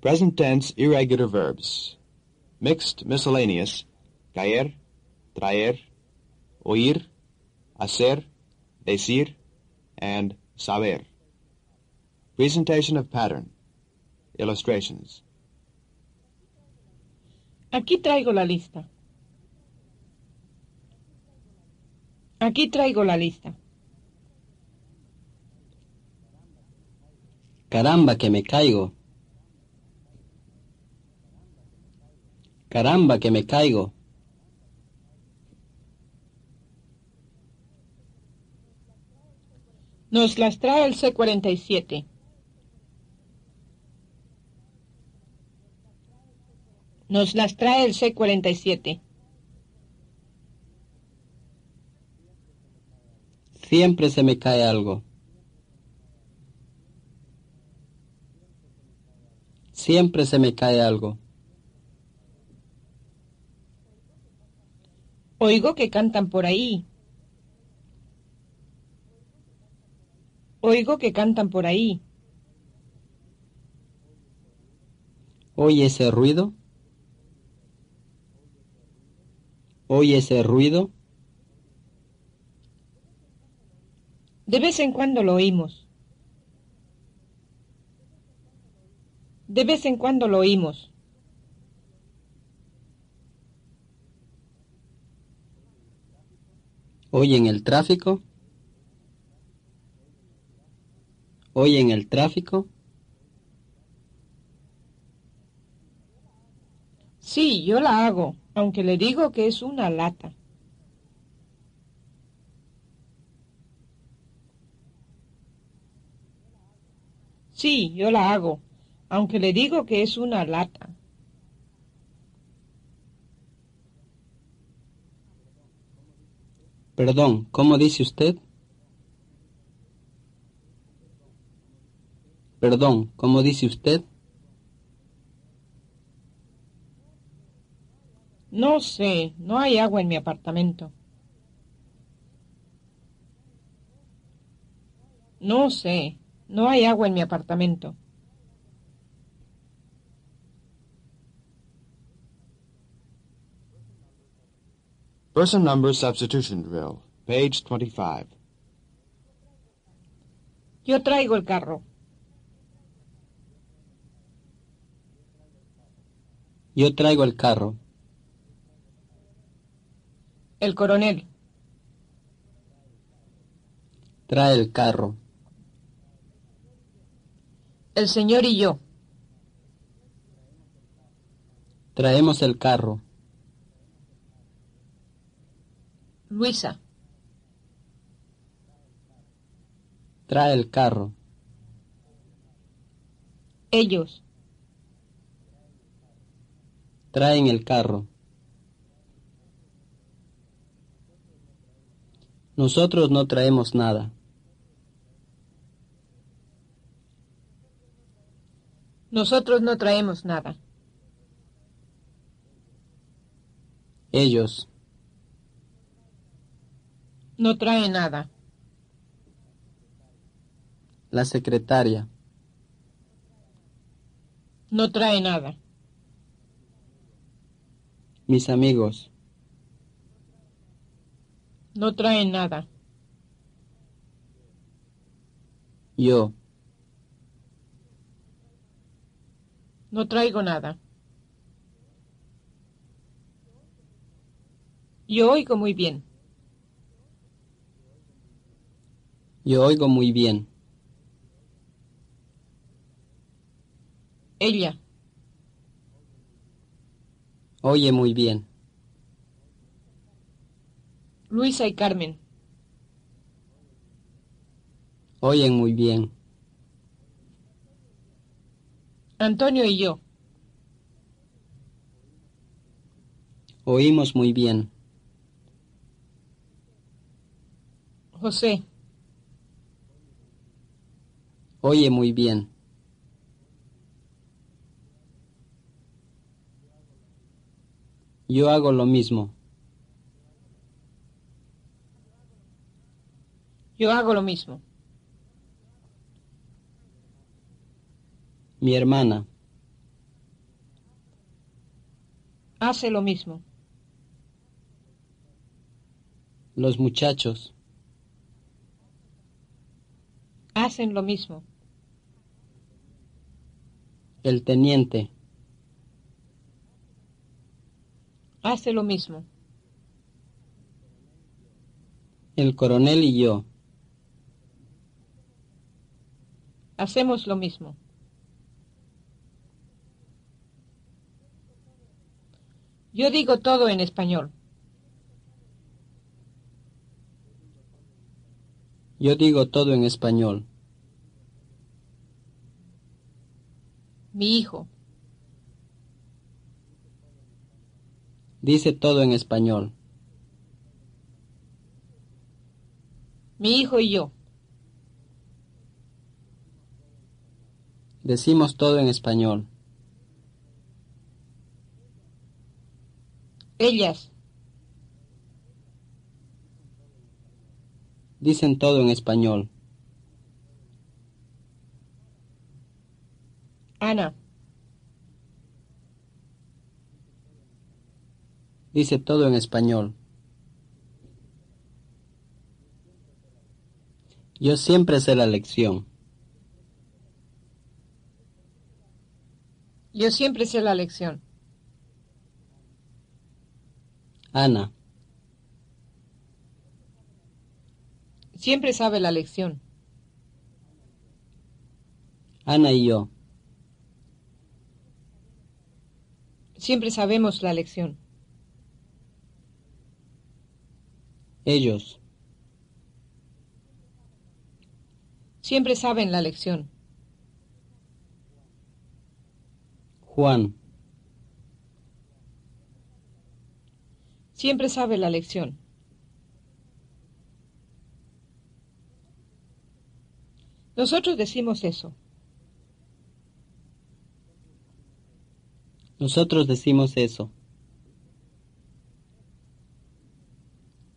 Present tense irregular verbs. Mixed miscellaneous. Caer, traer, oír, hacer, decir, and saber. Presentation of pattern. Illustrations. Aquí traigo la lista. Aquí traigo la lista. Caramba que me caigo. Caramba que me caigo. Nos las trae el C-47. Nos las trae el C-47. Siempre se me cae algo. Siempre se me cae algo. Oigo que cantan por ahí. Oigo que cantan por ahí. ¿Oye ese ruido? ¿Oye ese ruido? De vez en cuando lo oímos. De vez en cuando lo oímos. ¿Oye en el tráfico? ¿Oye en el tráfico? Sí, yo la hago, aunque le digo que es una lata. Sí, yo la hago, aunque le digo que es una lata. Perdón, ¿cómo dice usted? Perdón, ¿cómo dice usted? No sé, no hay agua en mi apartamento. No sé, no hay agua en mi apartamento. Person number substitution drill. Page 25. Yo traigo el carro. Yo traigo el carro. El coronel. Trae el carro. El señor y yo. Traemos el carro. Luisa. Trae el carro. Ellos. Traen el carro. Nosotros no traemos nada. Nosotros no traemos nada. Ellos. No trae nada. La secretaria. No trae nada. Mis amigos. No trae nada. Yo. No traigo nada. Yo oigo muy bien. Yo oigo muy bien. Ella. Oye muy bien. Luisa y Carmen. Oyen muy bien. Antonio y yo. Oímos muy bien. José. Oye muy bien. Yo hago lo mismo. Yo hago lo mismo. Mi hermana. Hace lo mismo. Los muchachos. Hacen lo mismo. El teniente. Hace lo mismo. El coronel y yo. Hacemos lo mismo. Yo digo todo en español. Yo digo todo en español. Mi hijo. Dice todo en español. Mi hijo y yo. Decimos todo en español. Ellas. Dicen todo en español. Ana. Dice todo en español. Yo siempre sé la lección. Yo siempre sé la lección. Ana. Siempre sabe la lección. Ana y yo. Siempre sabemos la lección. Ellos. Siempre saben la lección. Juan. Siempre sabe la lección. Nosotros decimos eso. Nosotros decimos eso.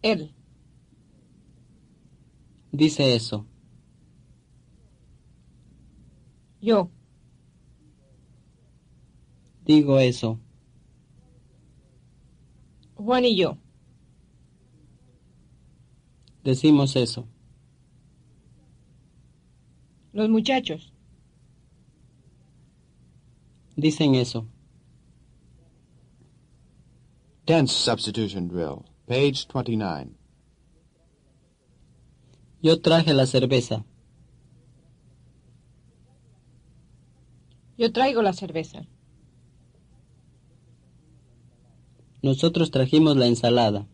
Él. Dice eso. Yo. Digo eso. Juan y yo. Decimos eso. Los muchachos. Dicen eso. Tense substitution drill. Page 29. Yo traje la cerveza. Yo traigo la cerveza. Nosotros trajimos la ensalada.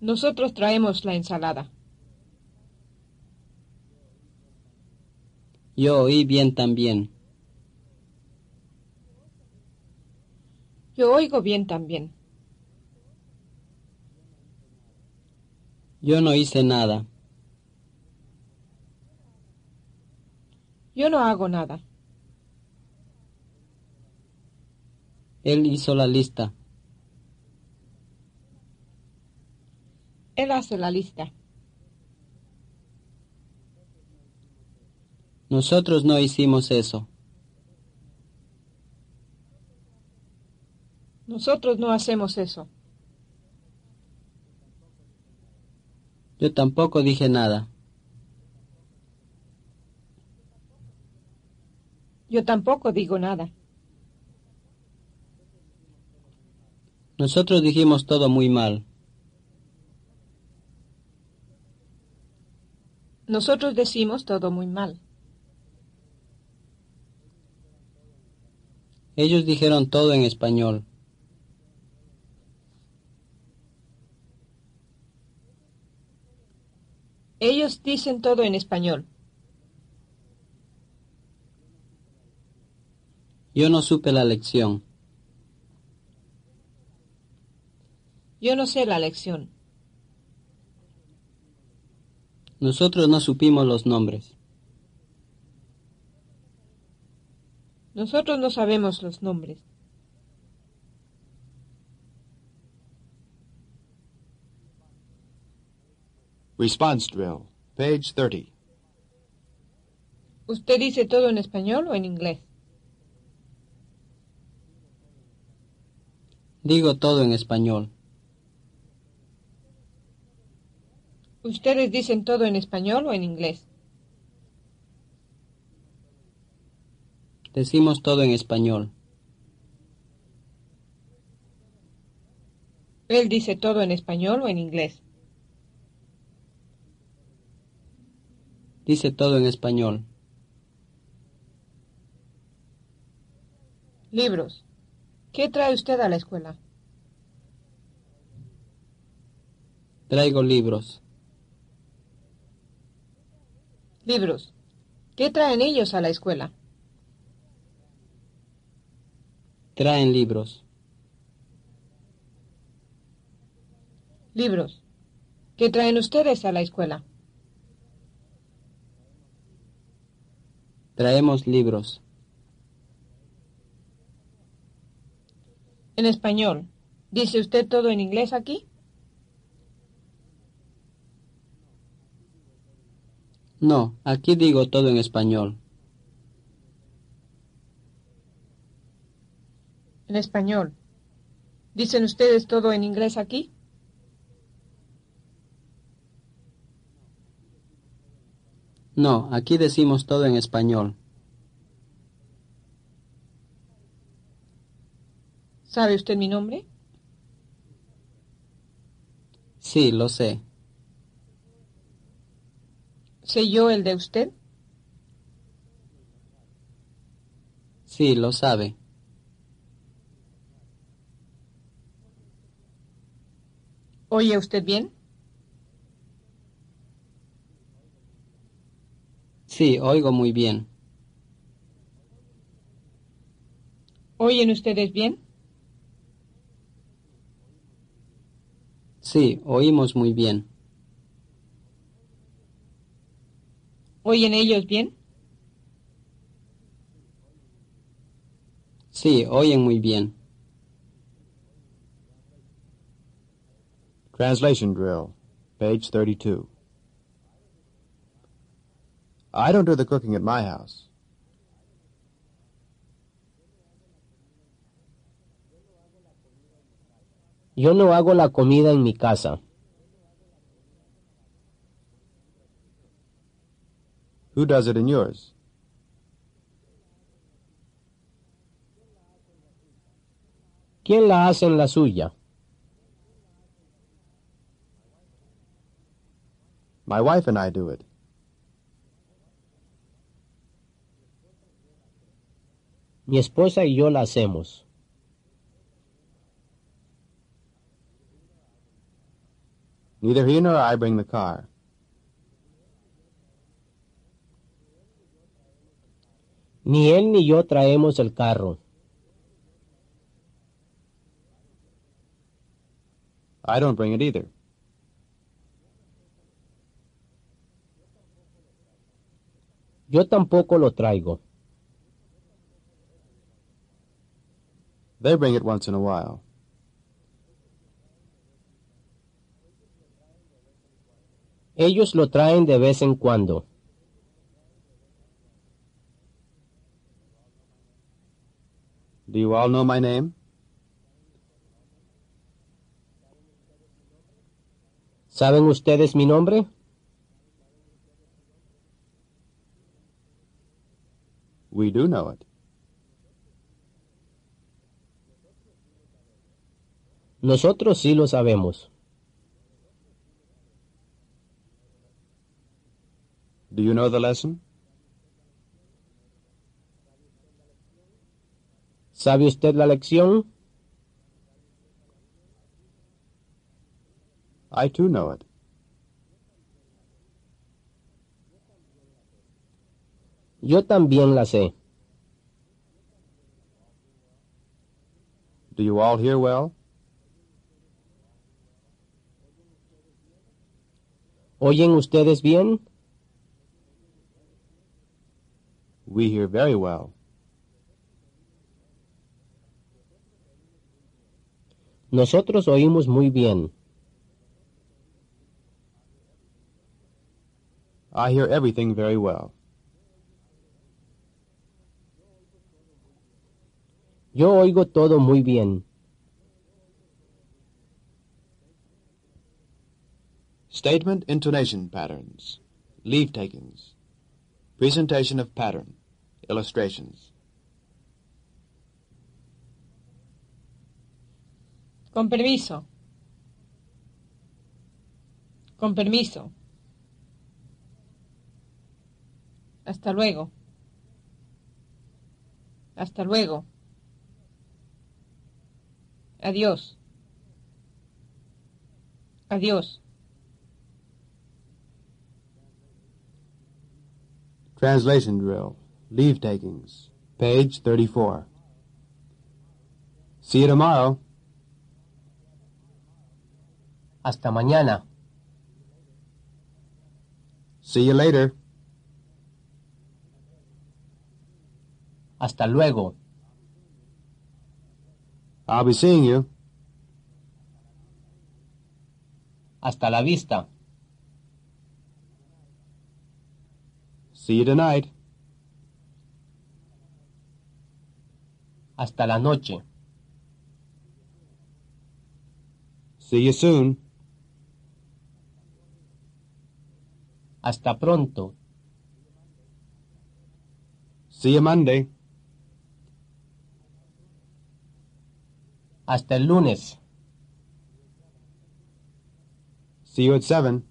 Nosotros traemos la ensalada. Yo oí bien también. Yo oigo bien también. Yo no hice nada. Yo no hago nada. Él hizo la lista. Él hace la lista. Nosotros no hicimos eso. Nosotros no hacemos eso. Yo tampoco dije nada. Yo tampoco digo nada. Nosotros dijimos todo muy mal. Nosotros decimos todo muy mal. Ellos dijeron todo en español. Ellos dicen todo en español. Yo no supe la lección. Yo no sé la lección. Nosotros no supimos los nombres. Nosotros no sabemos los nombres. Response Drill, page 30. ¿Usted dice todo en español o en inglés? Digo todo en español. ¿Ustedes dicen todo en español o en inglés? Decimos todo en español. Él dice todo en español o en inglés. Dice todo en español. Libros. ¿Qué trae usted a la escuela? Traigo libros. Libros. ¿Qué traen ellos a la escuela? Traen libros. Libros. ¿Qué traen ustedes a la escuela? Traemos libros. En español. ¿Dice usted todo en inglés aquí? No, aquí digo todo en español. En español. ¿Dicen ustedes todo en inglés aquí? No, aquí decimos todo en español. ¿Sabe usted mi nombre? Sí, lo sé. ¿Sé yo el de usted? Sí, lo sabe. ¿Oye usted bien? Sí, oigo muy bien. ¿Oyen ustedes bien? Sí, oímos muy bien. ¿Oyen ellos bien? Sí, oyen muy bien. Translation drill. Page 32. I don't do the cooking at my house. Yo no hago la comida en mi casa. Who does it in yours? ¿Quién la hace en la suya? My wife and I do it. Mi esposa y yo la hacemos. Neither he nor I bring the car. Ni él ni yo traemos el carro. I don't bring it either. Yo tampoco lo traigo. They bring it once in a while. Ellos lo traen de vez en cuando. Do you all know my name? ¿Saben ustedes mi nombre? We do know it. Nosotros sí lo sabemos. Do you know the lesson? ¿Sabe usted la lección? I too know it. Yo también la sé. Do you all hear well? ¿Oyen ustedes bien? We hear very well. Nosotros oímos muy bien. I hear everything very well. Yo oigo todo muy bien. Statement intonation patterns. Leave takings. Presentation of pattern. Illustrations. Con permiso. Con permiso. Hasta luego. Hasta luego. Adiós. Adiós. Translation drill. Leave takings. Page 34. See you tomorrow. Hasta mañana. See you later. Hasta luego. I'll be seeing you. Hasta la vista. See you tonight. Hasta la noche. See you soon. Hasta pronto. See you Monday. Hasta el lunes. See you at 7.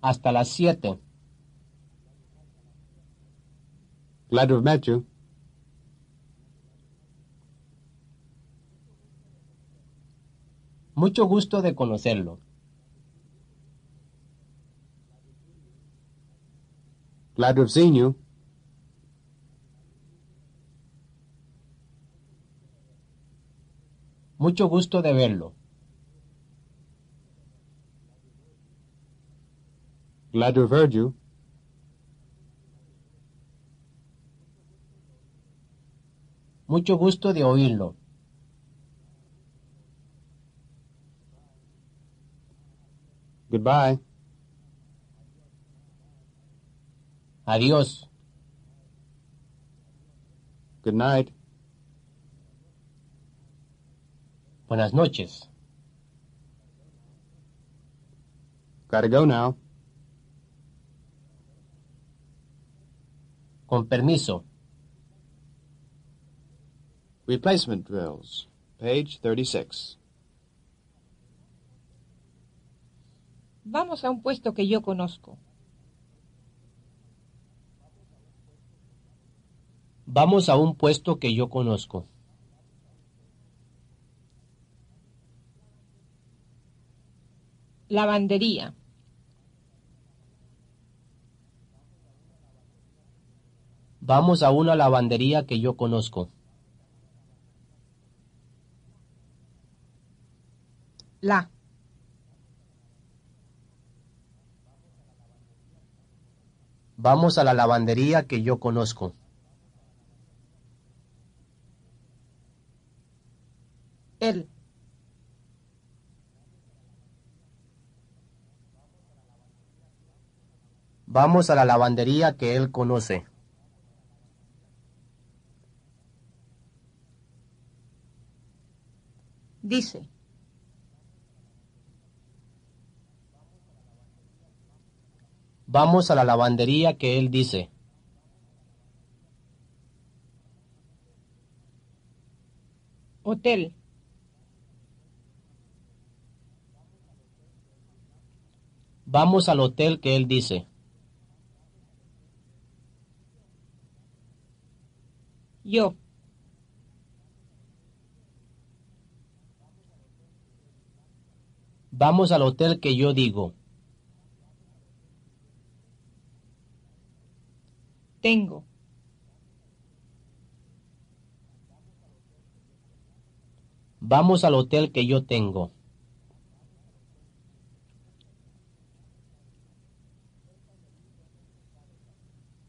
Hasta las siete. Glad to have met you. Mucho gusto de conocerlo. Glad to have seen you. Mucho gusto de verlo. Glad to have heard you. Mucho gusto de oírlo. Goodbye. Adiós. Good night. Buenas noches. Gotta go now. Con permiso. Replacement drills. Page 36. Vamos a un puesto que yo conozco. Vamos a un puesto que yo conozco. Lavandería. Vamos a una lavandería que yo conozco. La. Vamos a la lavandería que yo conozco. El. Vamos a la lavandería que él conoce. Dice. Vamos a la lavandería que él dice. Hotel. Vamos al hotel que él dice. Yo. Vamos al hotel que yo digo. Tengo. Vamos al hotel que yo tengo.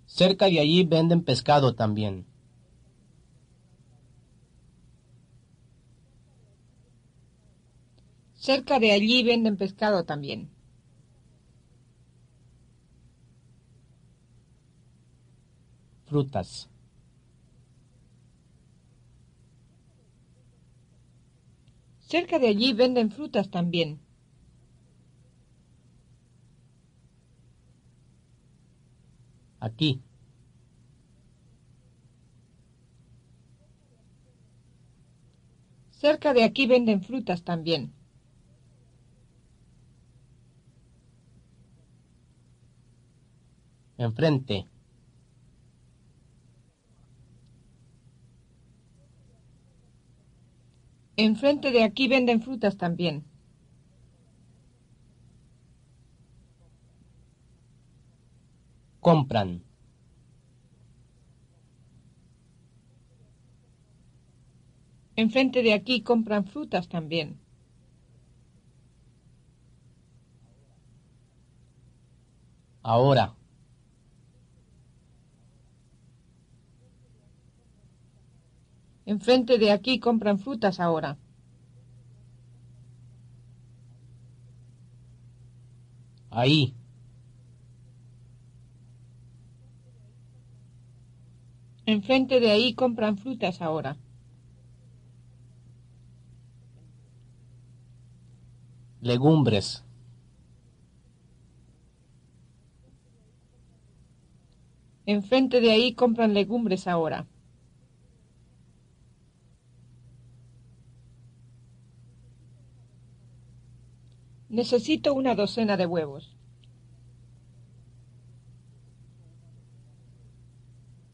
Cerca de allí venden pescado también. Cerca de allí venden pescado también. Frutas. Cerca de allí venden frutas también. Aquí. Cerca de aquí venden frutas también. Enfrente. Enfrente de aquí venden frutas también. Compran. Enfrente de aquí compran frutas también. Ahora. Enfrente de aquí compran frutas ahora. Ahí. Enfrente de ahí compran frutas ahora. Legumbres. Enfrente de ahí compran legumbres ahora. Necesito una docena de huevos.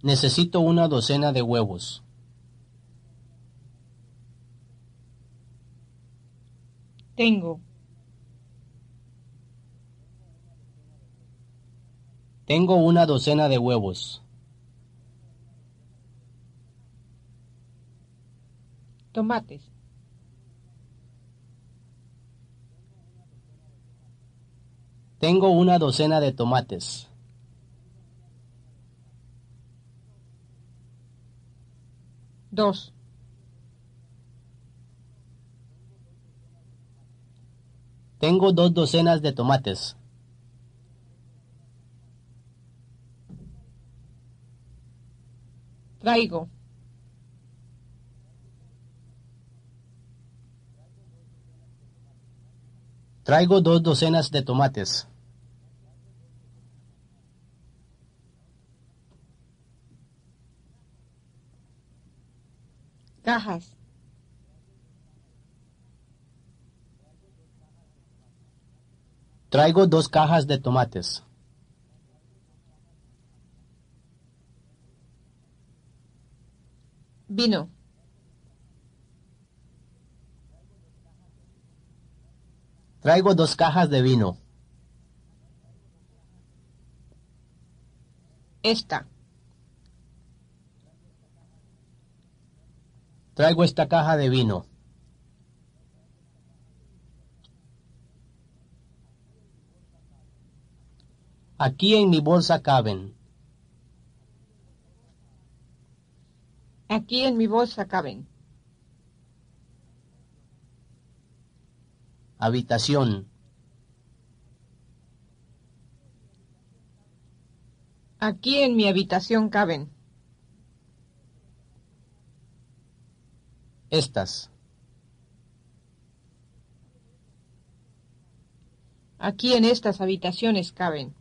Necesito una docena de huevos. Tengo. Tengo una docena de huevos. Tomates. Tengo una docena de tomates. Dos. Tengo dos docenas de tomates. Traigo. Traigo dos docenas de tomates. Cajas. Traigo dos cajas de tomates. Vino. Traigo dos cajas de vino. Esta. Traigo esta caja de vino. Aquí en mi bolsa caben. Aquí en mi bolsa caben. Habitación. Aquí en mi habitación caben. Estas. Aquí en estas habitaciones caben.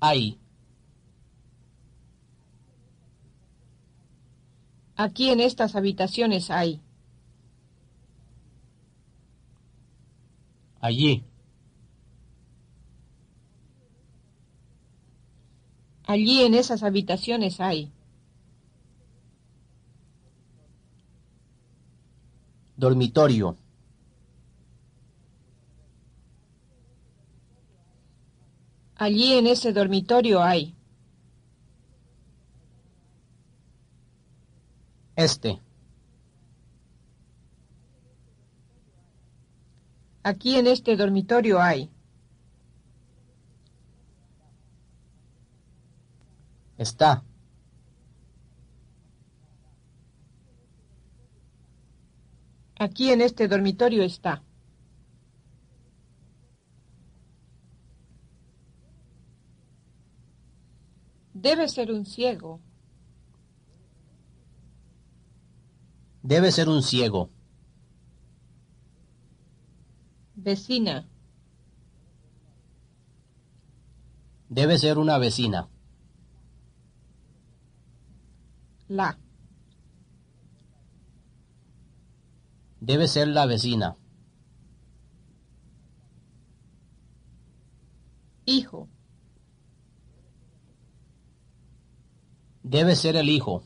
Hay. Aquí en estas habitaciones hay. Allí. Allí en esas habitaciones hay. Dormitorio. Allí en ese dormitorio hay. Este. Aquí en este dormitorio hay. Está. Aquí en este dormitorio está. Debe ser un ciego. Debe ser un ciego. Vecina. Debe ser una vecina. La. Debe ser la vecina. Hijo. Debe ser el hijo.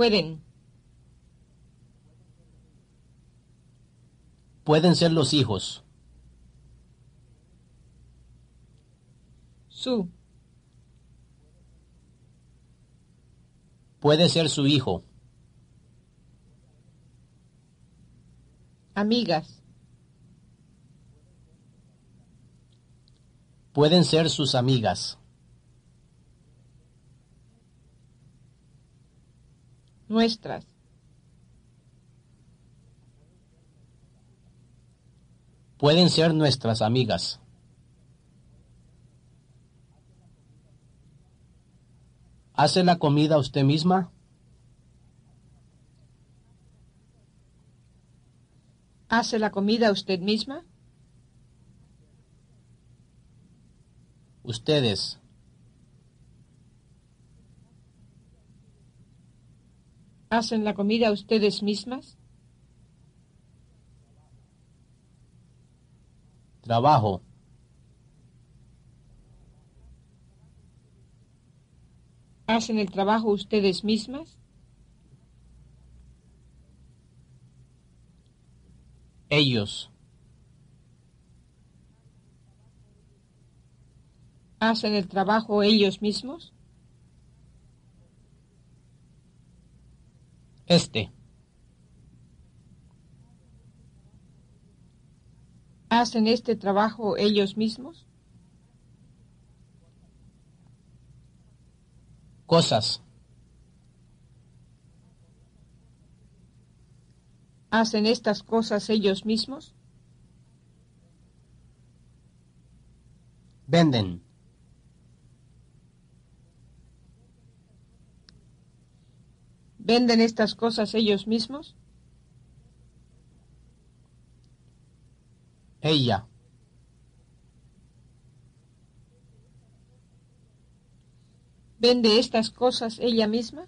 Pueden. Pueden ser los hijos. Su. Puede ser su hijo. Amigas. Pueden ser sus amigas. Nuestras. Pueden ser nuestras amigas. ¿Hace la comida usted misma? ¿Hace la comida usted misma? Ustedes. ¿Hacen la comida ustedes mismas? Trabajo. ¿Hacen el trabajo ustedes mismas? Ellos. ¿Hacen el trabajo ellos mismos? Este. ¿Hacen este trabajo ellos mismos? Cosas. ¿Hacen estas cosas ellos mismos? Venden. ¿Venden estas cosas ellos mismos? Ella. ¿Vende estas cosas ella misma?